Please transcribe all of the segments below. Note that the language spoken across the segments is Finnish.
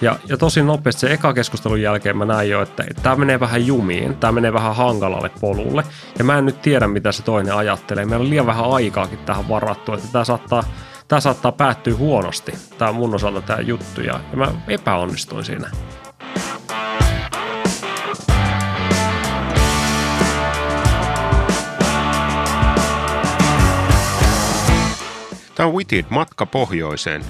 Ja, ja tosi nopeasti se eka keskustelun jälkeen mä näin jo, että tämä menee vähän jumiin, tämä menee vähän hankalalle polulle. Ja mä en nyt tiedä, mitä se toinen ajattelee. Meillä on liian vähän aikaakin tähän varattu, että tämä saattaa, tämä saattaa päättyä huonosti, tämä mun osalta tämä juttu. Ja, ja mä epäonnistuin siinä. Tämä on Witted matka pohjoiseen.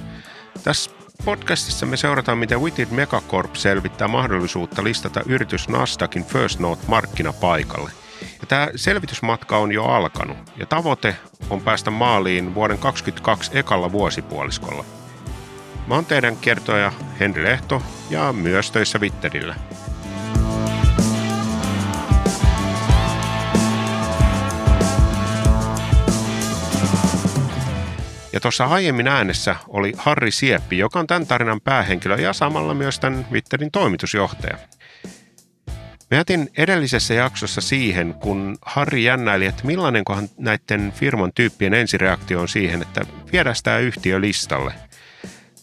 Tässä podcastissa me seurataan, miten Witted Megacorp selvittää mahdollisuutta listata yritys Nasdaqin First Note markkinapaikalle. Ja tämä selvitysmatka on jo alkanut ja tavoite on päästä maaliin vuoden 2022 ekalla vuosipuoliskolla. Mä oon teidän kertoja Henri Lehto ja myös töissä Witterillä. Ja tuossa aiemmin äänessä oli Harri Sieppi, joka on tämän tarinan päähenkilö ja samalla myös tämän Twitterin toimitusjohtaja. Me jätin edellisessä jaksossa siihen, kun Harri jännäili, että millainenkohan näiden firman tyyppien ensireaktio on siihen, että viedään tämä yhtiö listalle.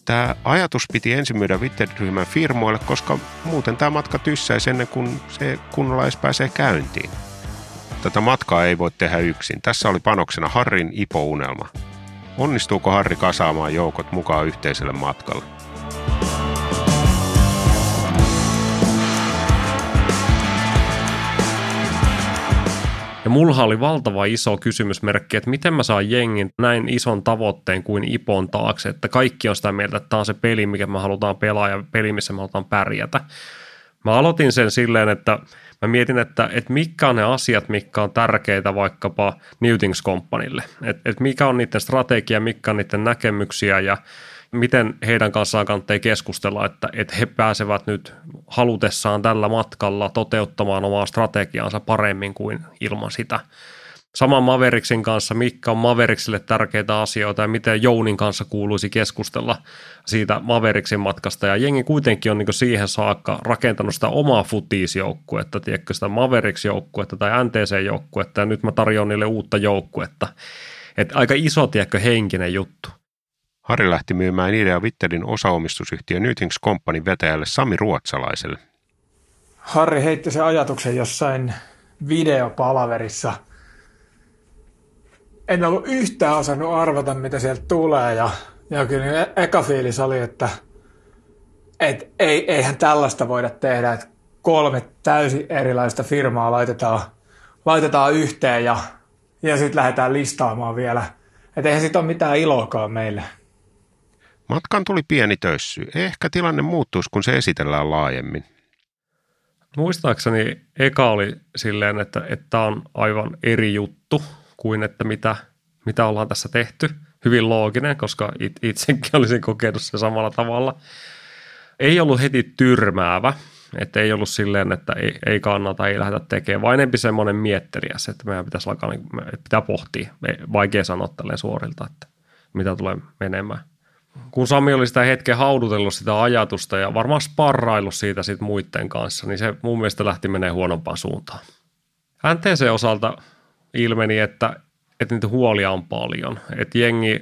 Tämä ajatus piti ensin myydä Witter-ryhmän firmoille, koska muuten tämä matka tyssäisi ennen kuin se kunnolla edes pääsee käyntiin. Tätä matkaa ei voi tehdä yksin. Tässä oli panoksena Harrin ipo-unelma. Onnistuuko Harri kasaamaan joukot mukaan yhteiselle matkalle? Ja mulla oli valtava iso kysymysmerkki, että miten mä saan jengin näin ison tavoitteen kuin Ipon taakse, että kaikki on sitä mieltä, että tämä on se peli, mikä me halutaan pelaa ja peli, missä me halutaan pärjätä. Mä aloitin sen silleen, että mä mietin, että, että mitkä on ne asiat, mitkä on tärkeitä vaikkapa Newtings Companylle. Että että mikä on niiden strategia, mitkä on niiden näkemyksiä ja miten heidän kanssaan kannattaa keskustella, että, että he pääsevät nyt halutessaan tällä matkalla toteuttamaan omaa strategiaansa paremmin kuin ilman sitä – saman Maveriksin kanssa, mitkä on Maveriksille tärkeitä asioita ja miten Jounin kanssa kuuluisi keskustella siitä Maveriksin matkasta. Ja jengi kuitenkin on niin siihen saakka rakentanut sitä omaa futiisjoukkuetta, tiedätkö sitä Mavericks-joukkuetta tai NTC-joukkuetta ja nyt mä tarjoan niille uutta joukkuetta. Että aika iso, tiedätkö, henkinen juttu. Harri lähti myymään idea Witterin osaomistusyhtiö Nytings Company vetäjälle Sami Ruotsalaiselle. Harri heitti se ajatuksen jossain videopalaverissa – en ollut yhtään osannut arvata, mitä sieltä tulee. Ja, ja kyllä e- eka fiilis oli, että et ei, eihän tällaista voida tehdä, että kolme täysin erilaista firmaa laitetaan, laitetaan yhteen ja, ja sitten lähdetään listaamaan vielä. Että eihän siitä ole mitään iloakaan meille. Matkan tuli pieni töyssy. Ehkä tilanne muuttuisi, kun se esitellään laajemmin. Muistaakseni eka oli silleen, että tämä on aivan eri juttu kuin että mitä, mitä ollaan tässä tehty. Hyvin looginen, koska it, itsekin olisin kokenut se samalla tavalla. Ei ollut heti tyrmäävä, että ei ollut silleen, että ei, ei kannata, ei lähdetä tekemään, vaan enempi semmoinen miettelijäs, että meidän pitäisi alkaa, niin, pitää pohtia. Vaikea sanoa tälleen suorilta, että mitä tulee menemään. Kun Sami oli sitä hetken haudutellut sitä ajatusta ja varmaan sparraillut siitä sit muiden kanssa, niin se mun mielestä lähti menee huonompaan suuntaan. NTC-osalta ilmeni, että, että niitä huolia on paljon. Että jengi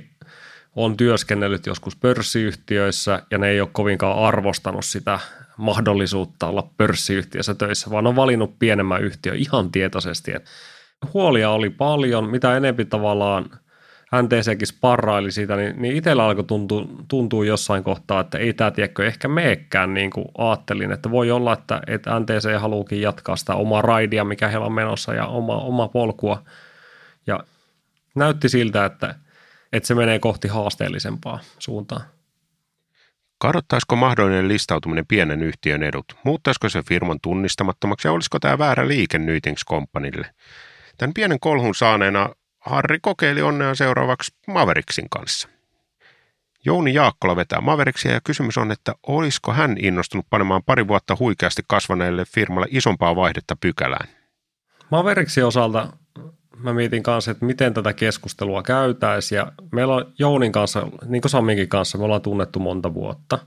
on työskennellyt joskus pörssiyhtiöissä ja ne ei ole kovinkaan arvostanut sitä mahdollisuutta olla pörssiyhtiössä töissä, vaan on valinnut pienemmän yhtiön ihan tietoisesti. Että huolia oli paljon, mitä enempi tavallaan NTCkin sparraili siitä, niin, niin itsellä alkoi tuntua, tuntua jossain kohtaa, että ei tämä tiedäkö ehkä meekään niin kuin ajattelin, että voi olla, että, että NTC haluukin jatkaa sitä omaa raidia, mikä heillä on menossa ja oma, oma polkua. Ja näytti siltä, että, että se menee kohti haasteellisempaa suuntaan. Kadottaisiko mahdollinen listautuminen pienen yhtiön edut? Muuttaisiko se firman tunnistamattomaksi ja olisiko tämä väärä liike Nytings Companylle? Tämän pienen kolhun saaneena Harri kokeili onnea seuraavaksi Maveriksin kanssa. Jouni Jaakkola vetää Maveriksia ja kysymys on, että olisiko hän innostunut panemaan pari vuotta huikeasti kasvaneelle firmalle isompaa vaihdetta pykälään? Maveriksin osalta mä mietin kanssa, että miten tätä keskustelua käytäisiin ja meillä on Jounin kanssa, niin kuin Saminkin kanssa, me ollaan tunnettu monta vuotta.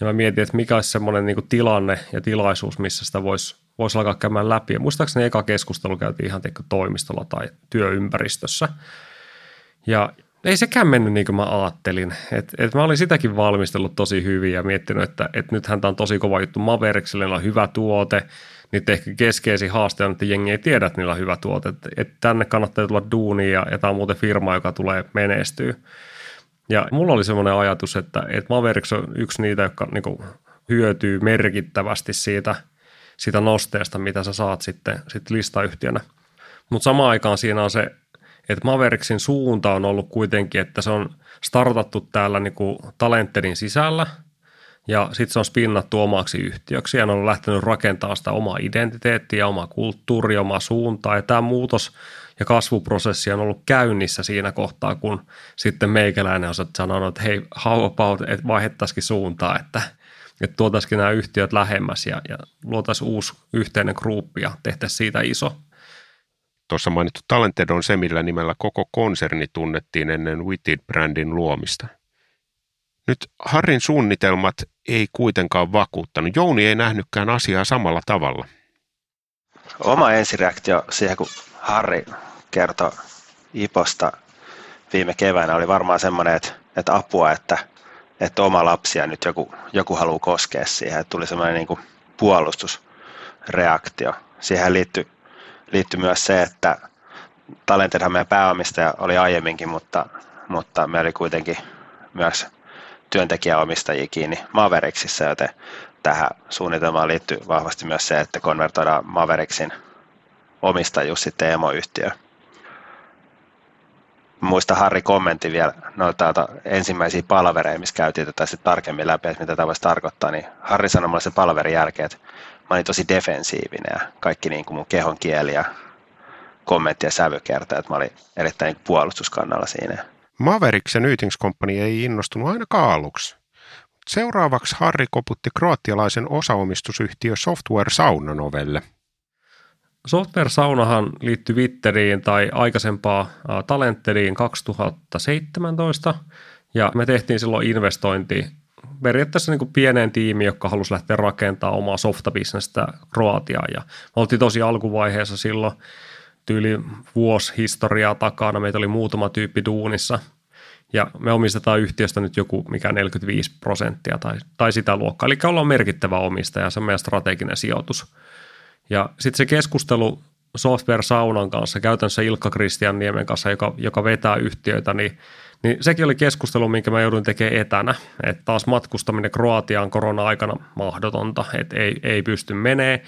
Ja mä mietin, että mikä olisi semmoinen niin tilanne ja tilaisuus, missä sitä voisi voisi alkaa käymään läpi. Ja muistaakseni eka keskustelu käytiin ihan toimistolla tai työympäristössä. Ja ei sekään mennyt niin kuin mä ajattelin. Et, et mä olin sitäkin valmistellut tosi hyvin ja miettinyt, että et nythän tämä on tosi kova juttu Mavericksille, on hyvä tuote. Niitä ehkä keskeisin haaste on, että jengi ei tiedä, että niillä on hyvä tuote. Et, et tänne kannattaa tulla duuniin ja, ja tämä on muuten firma, joka tulee menestyä. Ja mulla oli semmoinen ajatus, että, että Mavericks on yksi niitä, jotka niin kuin, hyötyy merkittävästi siitä, siitä nosteesta, mitä sä saat sitten, sitten listayhtiönä. Mutta samaan aikaan siinä on se että Mavericksin suunta on ollut kuitenkin, että se on startattu täällä niin kuin Talentterin sisällä ja sitten se on spinnattu omaksi yhtiöksi ja ne on lähtenyt rakentamaan sitä omaa identiteettiä, omaa kulttuuria, omaa suuntaa ja tämä muutos ja kasvuprosessi on ollut käynnissä siinä kohtaa, kun sitten meikäläinen on sanonut, että hei, how about, että vaihdettaisikin suuntaa, että, että tuotaisikin nämä yhtiöt lähemmäs ja, ja luotaisiin uusi yhteinen gruppi ja tehtäisiin siitä iso. Tuossa mainittu Talented on se, millä nimellä koko konserni tunnettiin ennen Witted-brändin luomista. Nyt Harrin suunnitelmat ei kuitenkaan vakuuttanut. Jouni ei nähnytkään asiaa samalla tavalla. Oma ensireaktio siihen, kun Harri kertoi Iposta viime keväänä, oli varmaan semmoinen, että, että apua, että, että oma lapsi ja nyt joku, joku haluaa koskea siihen. Että tuli semmoinen niin kuin puolustusreaktio. Siihen liittyi liittyi myös se, että Talentedhan meidän pääomistaja oli aiemminkin, mutta, mutta me oli kuitenkin myös työntekijäomistajia kiinni Mavericksissa, joten tähän suunnitelmaan liittyy vahvasti myös se, että konvertoidaan Mavericksin omistajuus sitten emoyhtiöön. Muista Harri kommentti vielä noita ensimmäisiä palvereja, missä käytiin tätä sitten tarkemmin läpi, että mitä tämä voisi tarkoittaa, niin Harri sanoi mulle sen palverin jälkeen, että mä olin tosi defensiivinen ja kaikki niin kuin mun kehon kieli ja kommentti ja sävy kertaa, että mä olin erittäin puolustuskannalla siinä. Mavericks ja Company ei innostunut ainakaan aluksi. Seuraavaksi Harri koputti kroatialaisen osaomistusyhtiö Software Sauna novelle. Software Saunahan liittyi Witteriin tai aikaisempaa Talenteriin 2017 ja me tehtiin silloin investointi periaatteessa niin kuin pieneen tiimiin, joka halusi lähteä rakentamaan omaa softabisnestä Kroatiaan. Ja me oltiin tosi alkuvaiheessa silloin tyyli vuosi historiaa takana. Meitä oli muutama tyyppi duunissa. Ja me omistetaan yhtiöstä nyt joku mikä 45 prosenttia tai, tai sitä luokkaa. Eli ollaan merkittävä omistaja, se on meidän strateginen sijoitus. Ja sitten se keskustelu Software Saunan kanssa, käytännössä Ilkka Kristian Niemen kanssa, joka, joka vetää yhtiöitä, niin niin sekin oli keskustelu, minkä mä joudun tekemään etänä. Että taas matkustaminen Kroatiaan korona-aikana mahdotonta, että ei, ei pysty menee.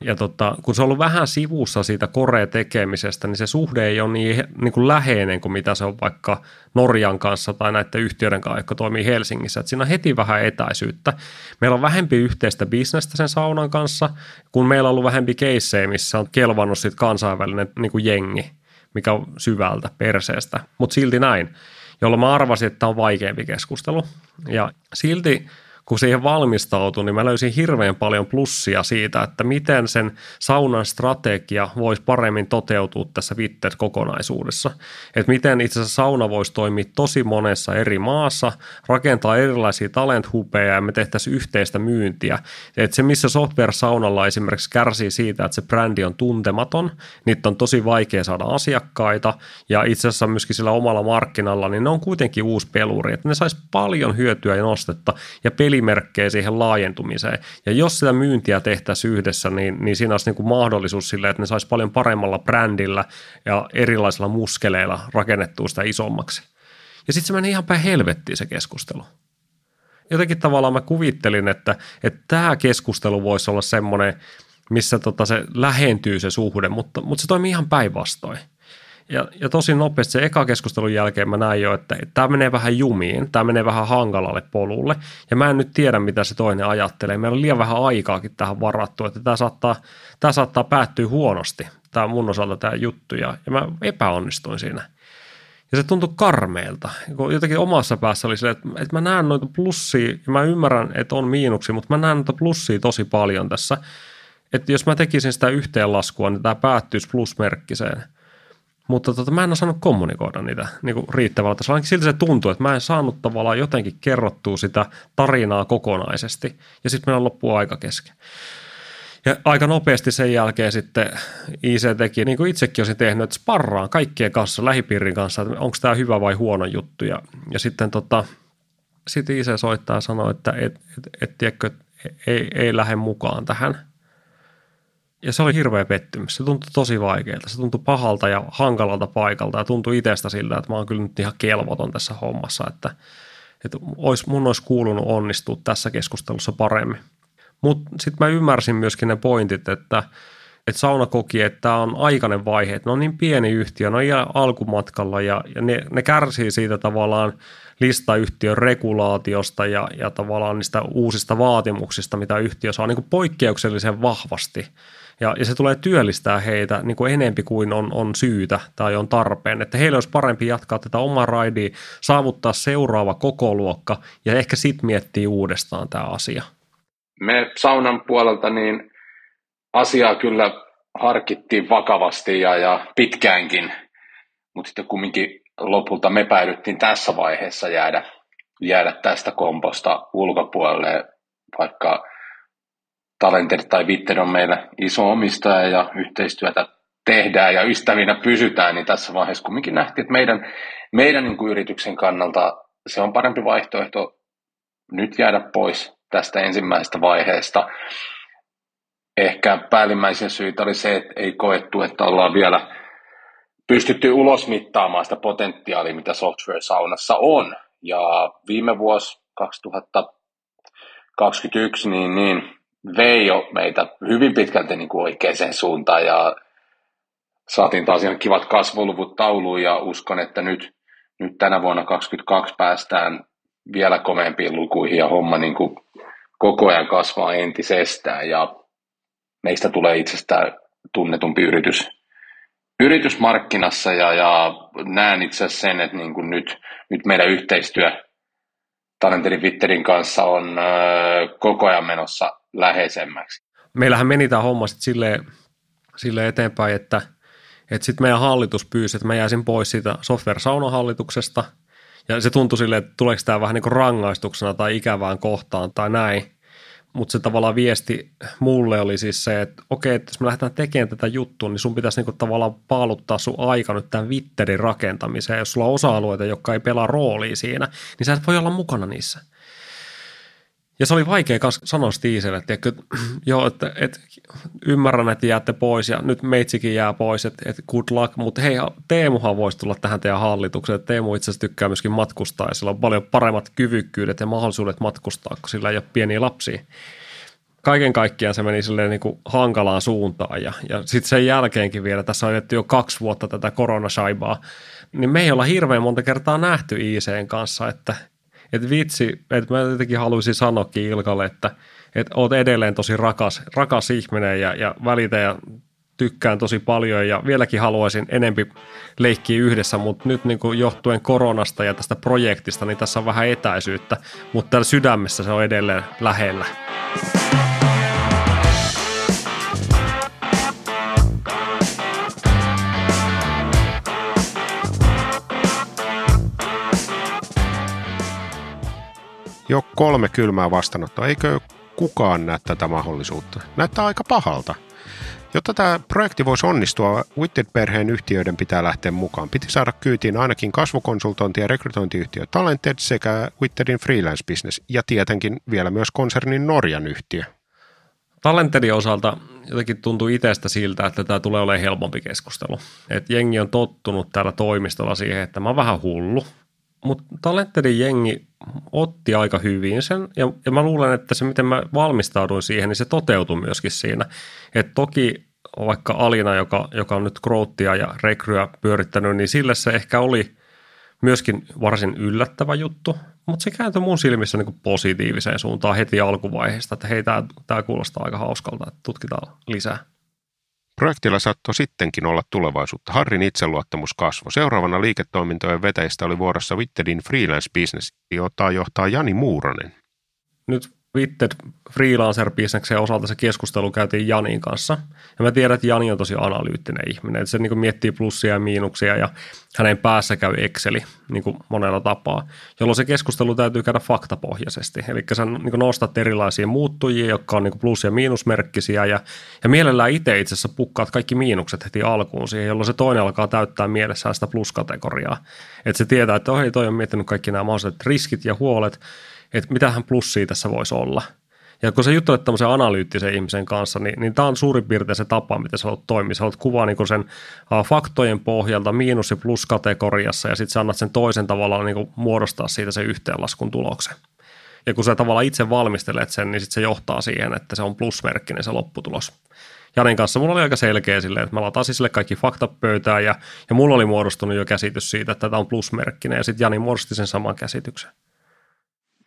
Ja tota, kun se on ollut vähän sivussa siitä Korea-tekemisestä, niin se suhde ei ole niin, niin kuin läheinen kuin mitä se on vaikka Norjan kanssa tai näiden yhtiöiden kanssa, jotka toimii Helsingissä. Et siinä on heti vähän etäisyyttä. Meillä on vähempi yhteistä bisnestä sen saunan kanssa, kun meillä on ollut vähempi keissejä, missä on kelvannut sit kansainvälinen niin kuin jengi, mikä on syvältä perseestä. Mutta silti näin jolloin mä arvasin, että tämä on vaikeampi keskustelu. Ja silti kun siihen valmistautui, niin mä löysin hirveän paljon plussia siitä, että miten sen saunan strategia voisi paremmin toteutua tässä Vitter-kokonaisuudessa. Että miten itse asiassa sauna voisi toimia tosi monessa eri maassa, rakentaa erilaisia talent-hupeja ja me tehtäisiin yhteistä myyntiä. Että se, missä software-saunalla esimerkiksi kärsii siitä, että se brändi on tuntematon, niitä on tosi vaikea saada asiakkaita ja itse asiassa myöskin sillä omalla markkinalla, niin ne on kuitenkin uusi peluri, että ne saisi paljon hyötyä ja nostetta ja peli pelimerkkejä siihen laajentumiseen. Ja jos sitä myyntiä tehtäisiin yhdessä, niin, niin siinä olisi niin kuin mahdollisuus sille, että ne saisi paljon paremmalla brändillä ja erilaisilla muskeleilla rakennettua sitä isommaksi. Ja sitten se meni ihan päin helvettiin se keskustelu. Jotenkin tavallaan mä kuvittelin, että, että tämä keskustelu voisi olla semmoinen, missä tota se lähentyy se suhde, mutta, mutta se toimii ihan päinvastoin. Ja, ja tosi nopeasti se eka keskustelun jälkeen mä näin jo, että, tämä menee vähän jumiin, tämä menee vähän hankalalle polulle. Ja mä en nyt tiedä, mitä se toinen ajattelee. Meillä on liian vähän aikaakin tähän varattu, että tämä saattaa, tämä saattaa päättyä huonosti, tämä mun osalta tämä juttu. Ja, ja mä epäonnistuin siinä. Ja se tuntui karmeelta. Jotenkin omassa päässä oli se, että, että mä näen noita plussia, ja mä ymmärrän, että on miinuksia, mutta mä näen noita plussia tosi paljon tässä. Että jos mä tekisin sitä yhteenlaskua, niin tämä päättyisi plusmerkkiseen – mutta tota, mä en osannut kommunikoida niitä niin kuin riittävällä tasolla. Ainakin siltä se tuntuu, että mä en saanut tavallaan jotenkin kerrottua sitä tarinaa kokonaisesti. Ja sitten meillä loppuu aika kesken. Ja aika nopeasti sen jälkeen sitten IC teki, niin kuin itsekin olisin tehnyt, että sparraan kaikkien kanssa, lähipiirin kanssa, että onko tämä hyvä vai huono juttu. Ja, ja sitten tota, sit IC soittaa ja sanoo, että et, et, et, tiedätkö, ei, ei lähde mukaan tähän. Ja se oli hirveä pettymys. Se tuntui tosi vaikealta. Se tuntui pahalta ja hankalalta paikalta ja tuntui itsestä siltä, että mä oon kyllä nyt ihan kelvoton tässä hommassa, että, että ois, mun olisi kuulunut onnistua tässä keskustelussa paremmin. Mutta sitten mä ymmärsin myöskin ne pointit, että, että sauna koki, että tämä on aikainen vaihe, että ne on niin pieni yhtiö, ne on ihan alkumatkalla ja, ja ne, ne kärsii siitä tavallaan listayhtiön regulaatiosta ja, ja tavallaan niistä uusista vaatimuksista, mitä yhtiö saa niin poikkeuksellisen vahvasti. Ja, ja se tulee työllistää heitä niin kuin enempi kuin on, on syytä tai on tarpeen. Että heille olisi parempi jatkaa tätä omaa raidia, saavuttaa seuraava koko luokka ja ehkä sitten miettiä uudestaan tämä asia – me saunan puolelta niin asiaa kyllä harkittiin vakavasti ja, ja pitkäänkin, mutta sitten kumminkin lopulta me päädyttiin tässä vaiheessa jäädä, jäädä tästä komposta ulkopuolelle, vaikka Talented tai Vitten on meillä iso omistaja ja yhteistyötä tehdään ja ystävinä pysytään, niin tässä vaiheessa kumminkin nähtiin, että meidän, meidän niin kuin yrityksen kannalta se on parempi vaihtoehto nyt jäädä pois tästä ensimmäisestä vaiheesta. Ehkä päällimmäisiä syitä oli se, että ei koettu, että ollaan vielä pystytty ulosmittaamaan sitä potentiaalia, mitä software-saunassa on. Ja viime vuosi 2021 niin, niin vei jo meitä hyvin pitkälti niin kuin oikeaan suuntaan ja saatiin taas ihan kivat kasvuluvut tauluun ja uskon, että nyt, nyt tänä vuonna 2022 päästään vielä komeampiin lukuihin ja homma niin kuin koko ajan kasvaa entisestään ja meistä tulee itsestään tunnetumpi yritys, yritysmarkkinassa ja, ja näen itse asiassa sen, että niin kuin nyt, nyt meidän yhteistyö Talenterin Witterin kanssa on koko ajan menossa läheisemmäksi. Meillähän meni tämä homma sitten silleen, silleen eteenpäin, että, että sitten meidän hallitus pyysi, että mä jäisin pois siitä software-saunahallituksesta – ja se tuntui silleen, että tuleeko tämä vähän niin kuin rangaistuksena tai ikävään kohtaan tai näin. Mutta se tavallaan viesti mulle oli siis se, että okei, että jos me lähdetään tekemään tätä juttua, niin sun pitäisi niinku tavallaan paaluttaa sun aika nyt tämän Witterin rakentamiseen. Jos sulla on osa-alueita, jotka ei pelaa roolia siinä, niin sä et voi olla mukana niissä. Ja se oli vaikea sanoa Stiiselle, että, että joo, että, että ymmärrän, että jäätte pois ja nyt meitsikin jää pois, että, että good luck, mutta hei, Teemuhan voisi tulla tähän teidän hallitukseen. Teemu itse asiassa tykkää myöskin matkustaa ja sillä on paljon paremmat kyvykkyydet ja mahdollisuudet matkustaa, kun sillä ei ole pieniä lapsia. Kaiken kaikkiaan se meni silleen niin kuin hankalaan suuntaan ja, ja sitten sen jälkeenkin vielä, tässä on jo kaksi vuotta tätä koronasaibaa, niin me ei olla hirveän monta kertaa nähty ICn kanssa, että – että vitsi, että mä jotenkin haluaisin sanoakin Ilkalle, että, että oot edelleen tosi rakas, rakas ihminen ja, ja välitä ja tykkään tosi paljon ja vieläkin haluaisin enempi leikkiä yhdessä, mutta nyt niin kuin johtuen koronasta ja tästä projektista, niin tässä on vähän etäisyyttä, mutta täällä sydämessä se on edelleen lähellä. Jo kolme kylmää vastaanottoa. Eikö kukaan näe tätä mahdollisuutta? Näyttää aika pahalta. Jotta tämä projekti voisi onnistua, Witted-perheen yhtiöiden pitää lähteä mukaan. Piti saada kyytiin ainakin kasvukonsultointi- ja rekrytointiyhtiö Talented sekä Wittedin freelance business ja tietenkin vielä myös konsernin Norjan yhtiö. Talentedin osalta jotenkin tuntuu itsestä siltä, että tämä tulee olemaan helpompi keskustelu. Et jengi on tottunut täällä toimistolla siihen, että mä oon vähän hullu, mutta Talentedin jengi otti aika hyvin sen, ja, ja mä luulen, että se miten mä valmistauduin siihen, niin se toteutui myöskin siinä. Et toki vaikka Alina, joka, joka on nyt Growthia ja Rekryä pyörittänyt, niin sille se ehkä oli myöskin varsin yllättävä juttu, mutta se kääntyi mun silmissä niin positiiviseen suuntaan heti alkuvaiheesta, että hei, tämä kuulostaa aika hauskalta, että tutkitaan lisää. Projektilla saattoi sittenkin olla tulevaisuutta. Harrin itseluottamus kasvoi. Seuraavana liiketoimintojen vetäjistä oli vuorossa Wittedin freelance business, jota johtaa Jani Muuronen. Nyt Witted freelancer-bisneksen osalta se keskustelu käytiin Janin kanssa. Ja mä tiedän, että Jani on tosi analyyttinen ihminen. Että se niin miettii plussia ja miinuksia ja hänen päässä käy Exceli niin monella tapaa, jolloin se keskustelu täytyy käydä faktapohjaisesti. Eli sä niin nostat erilaisia muuttujia, jotka on niin plus- ja miinusmerkkisiä ja, ja mielellään itse itse asiassa pukkaat kaikki miinukset heti alkuun siihen, jolloin se toinen alkaa täyttää mielessään sitä plus-kategoriaa. Että se tietää, että oh, hei, toi on miettinyt kaikki nämä mahdolliset riskit ja huolet, että mitähän plussia tässä voisi olla. Ja kun sä juttelet tämmöisen analyyttisen ihmisen kanssa, niin, niin tämä on suurin piirtein se tapa, miten sä haluat toimia. Sä haluat kuvaa niin sen uh, faktojen pohjalta miinus- ja plus-kategoriassa ja sitten sä annat sen toisen tavalla niin muodostaa siitä se yhteenlaskun tuloksen. Ja kun sä tavallaan itse valmistelet sen, niin sitten se johtaa siihen, että se on plusmerkkinen se lopputulos. Janin kanssa mulla oli aika selkeä silleen, että mä latasin sille kaikki faktat pöytään ja, ja mulla oli muodostunut jo käsitys siitä, että tämä on plusmerkkinen ja sitten Jani muodosti sen saman käsityksen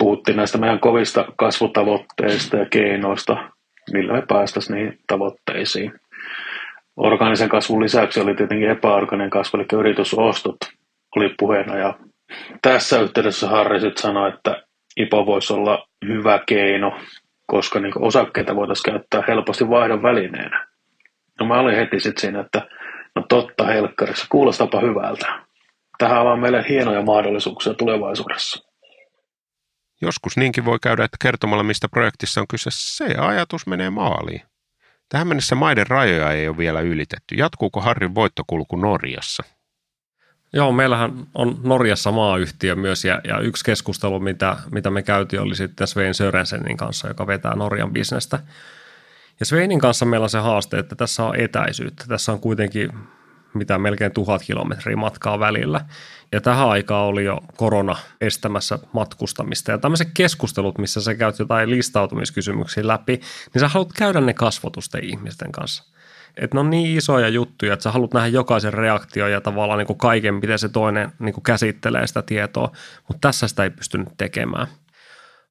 puhuttiin näistä meidän kovista kasvutavoitteista ja keinoista, millä me päästäisiin niihin tavoitteisiin. Orgaanisen kasvun lisäksi oli tietenkin epäorganinen kasvu, eli yritysostot oli puheena. Ja tässä yhteydessä Harri sanoi, että IPO voisi olla hyvä keino, koska niin osakkeita voitaisiin käyttää helposti vaihdon välineenä. No mä olin heti sitten siinä, että no totta helkkarissa, kuulostapa hyvältä. Tähän on meille hienoja mahdollisuuksia tulevaisuudessa. Joskus niinkin voi käydä, että kertomalla mistä projektissa on kyse, se ajatus menee maaliin. Tähän mennessä maiden rajoja ei ole vielä ylitetty. Jatkuuko Harrin voittokulku Norjassa? Joo, meillähän on Norjassa maayhtiö myös ja, ja yksi keskustelu, mitä, mitä me käytiin, oli sitten Svein Sörensenin kanssa, joka vetää Norjan bisnestä. Ja Sveinin kanssa meillä on se haaste, että tässä on etäisyyttä. Tässä on kuitenkin mitä melkein tuhat kilometriä matkaa välillä. Ja tähän aikaan oli jo korona estämässä matkustamista. Ja tämmöiset keskustelut, missä sä käyt jotain listautumiskysymyksiä läpi, niin sä haluat käydä ne kasvotusten ihmisten kanssa. Että ne on niin isoja juttuja, että sä haluat nähdä jokaisen reaktio ja tavallaan niin kuin kaiken, miten se toinen niin kuin käsittelee sitä tietoa. Mutta tässä sitä ei pystynyt tekemään.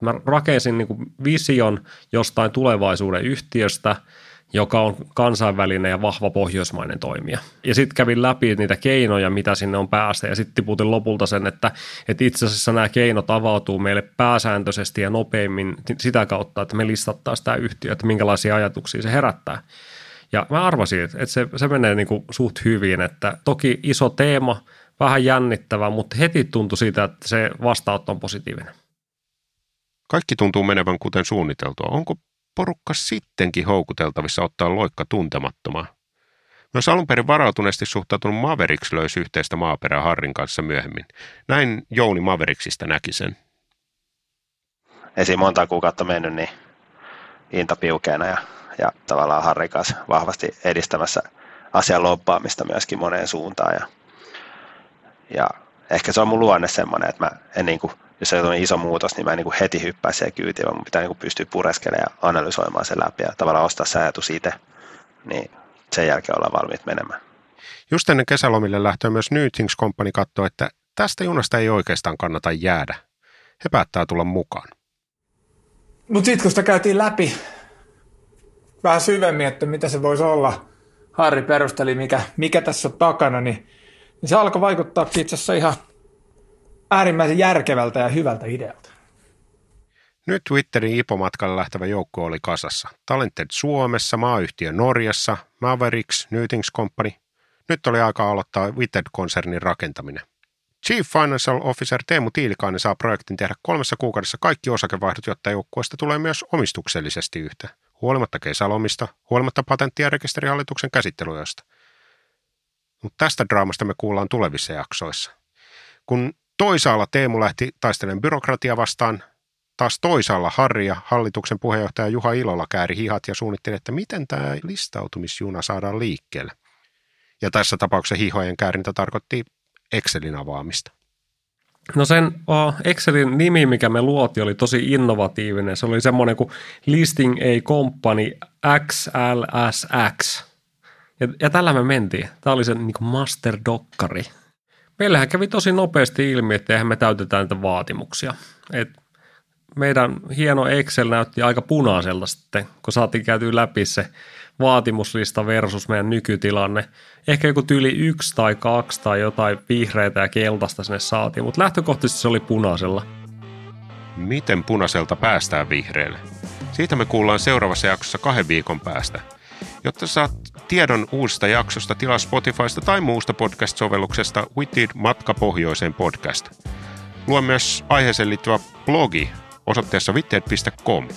Mä rakensin niin kuin vision jostain tulevaisuuden yhtiöstä – joka on kansainvälinen ja vahva pohjoismainen toimija. Ja sitten kävin läpi niitä keinoja, mitä sinne on päästä, ja sitten tiputin lopulta sen, että, että itse asiassa nämä keinot avautuu meille pääsääntöisesti ja nopeimmin sitä kautta, että me listattaisiin tämä yhtiö, että minkälaisia ajatuksia se herättää. Ja mä arvasin, että se, se menee niin kuin suht hyvin, että toki iso teema, vähän jännittävä, mutta heti tuntui siitä, että se vastaanotto on positiivinen. Kaikki tuntuu menevän kuten suunniteltua. Onko porukka sittenkin houkuteltavissa ottaa loikka tuntemattomaan. Myös alun perin varautuneesti suhtautunut Mavericks löysi yhteistä maaperää Harrin kanssa myöhemmin. Näin Jouni Mavericksista näki sen. Siinä monta kuukautta mennyt, niin Inta piukeena ja, ja tavallaan Harri kanssa vahvasti edistämässä asian loppaamista myöskin moneen suuntaan. Ja, ja ehkä se on mun luonne semmoinen, että mä en niin kuin jos on iso muutos, niin mä en niin kuin heti hyppää siihen kyytiin, vaan mun pitää niin kuin pystyä pureskelemaan ja analysoimaan sen läpi ja tavallaan ostaa se ajatus itse, niin sen jälkeen ollaan valmiit menemään. Just ennen kesälomille lähtöä myös New Things Company katsoi, että tästä junasta ei oikeastaan kannata jäädä. He päättää tulla mukaan. Mutta sitten kun sitä käytiin läpi vähän syvemmin, että mitä se voisi olla, Harri perusteli, mikä, mikä tässä on takana, niin, niin se alkoi vaikuttaa itse asiassa ihan äärimmäisen järkevältä ja hyvältä idealta. Nyt Twitterin IPO-matkalle lähtevä joukko oli kasassa. Talented Suomessa, maayhtiö Norjassa, Mavericks, Newtings Company. Nyt oli aika aloittaa Witted-konsernin rakentaminen. Chief Financial Officer Teemu Tiilikainen saa projektin tehdä kolmessa kuukaudessa kaikki osakevaihdot, jotta joukkueesta tulee myös omistuksellisesti yhtä, huolimatta kesälomista, huolimatta patentti- ja rekisterihallituksen käsittelyistä. Mutta tästä draamasta me kuullaan tulevissa jaksoissa. Kun Toisaalla Teemu lähti taistelemaan byrokratia vastaan. Taas toisaalla Harri ja hallituksen puheenjohtaja Juha Ilola kääri hihat ja suunnitteli, että miten tämä listautumisjuna saadaan liikkeelle. Ja tässä tapauksessa hihojen käärintä tarkoitti Excelin avaamista. No sen Excelin nimi, mikä me luotiin, oli tosi innovatiivinen. Se oli semmoinen kuin Listing a Company XLSX. Ja, ja tällä me mentiin. Tämä oli se niin master dokkari meillähän kävi tosi nopeasti ilmi, että eihän me täytetä näitä vaatimuksia. Et meidän hieno Excel näytti aika punaiselta sitten, kun saatiin käyty läpi se vaatimuslista versus meidän nykytilanne. Ehkä joku tyyli yksi tai kaksi tai jotain vihreitä ja keltaista sinne saatiin, mutta lähtökohtaisesti se oli punaisella. miten punaiselta päästään vihreälle. Siitä me kuullaan seuraavassa jaksossa kahden viikon päästä. Jotta saat tiedon uusista jaksosta, tilaa Spotifysta tai muusta podcast-sovelluksesta Witted Matka Pohjoiseen podcast. Lue myös aiheeseen liittyvä blogi osoitteessa witted.com.